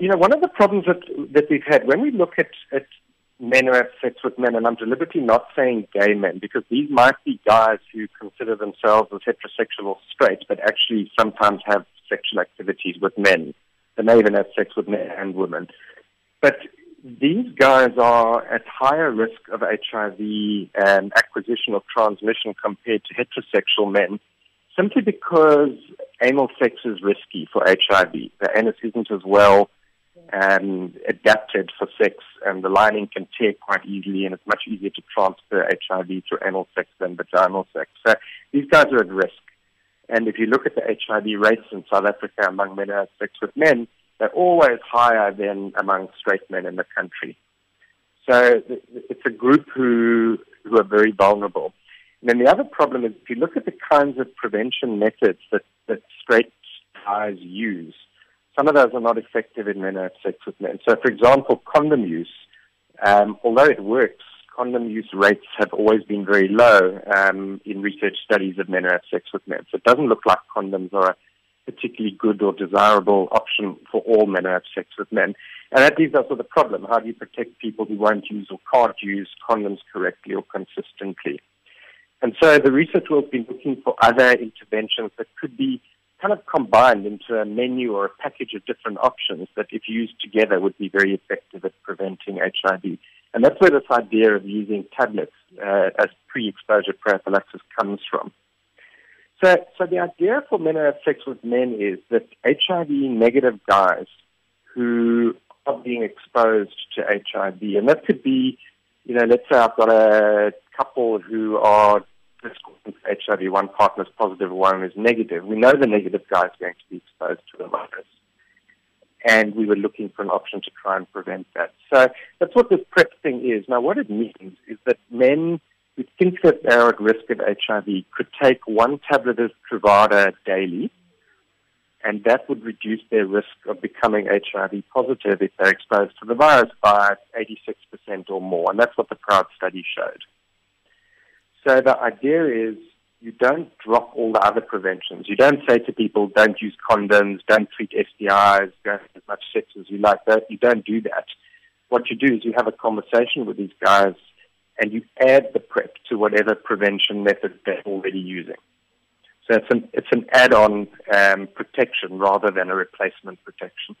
you know, one of the problems that that we've had when we look at, at men who have sex with men, and I'm deliberately not saying gay men because these might be guys who consider themselves as heterosexual or straight, but actually sometimes have sexual activities with men. They may even have sex with men and women. But these guys are at higher risk of HIV and acquisition or transmission compared to heterosexual men simply because anal sex is risky for HIV. The anus isn't as well um, adapted for sex, and the lining can tear quite easily, and it's much easier to transfer HIV through anal sex than vaginal sex. So these guys are at risk. And if you look at the HIV rates in South Africa among men who have sex with men, they're always higher than among straight men in the country. So it's a group who, who are very vulnerable. And then the other problem is if you look at the kinds of prevention methods that, that straight guys use, some of those are not effective in men who have sex with men. So, for example, condom use, um, although it works, condom use rates have always been very low um, in research studies of men who have sex with men. So it doesn't look like condoms are a particularly good or desirable option for all men who have sex with men. And that leaves us with a problem. How do you protect people who won't use or can't use condoms correctly or consistently? And so the research will been looking for other interventions that could be kind of combined into a menu or a package of different options that, if used together, would be very effective at preventing HIV. And that's where this idea of using tablets uh, as pre-exposure prophylaxis comes from. So, so the idea for men who have sex with men is that HIV negative guys who are being exposed to HIV, and that could be, you know, let's say I've got a couple who are HIV, one partner is positive, one is negative. We know the negative guy is going to be exposed to the virus. And we were looking for an option to try and prevent that. So that's what this PrEP thing is. Now, what it means is that men who think that they're at risk of HIV could take one tablet of Truvada daily, and that would reduce their risk of becoming HIV positive if they're exposed to the virus by 86% or more. And that's what the PROUD study showed. So the idea is you don't drop all the other preventions. You don't say to people, don't use condoms, don't treat STIs, don't have as much sex as you like. That you don't do that. What you do is you have a conversation with these guys and you add the PrEP to whatever prevention method they're already using. So it's an, it's an add-on um, protection rather than a replacement protection.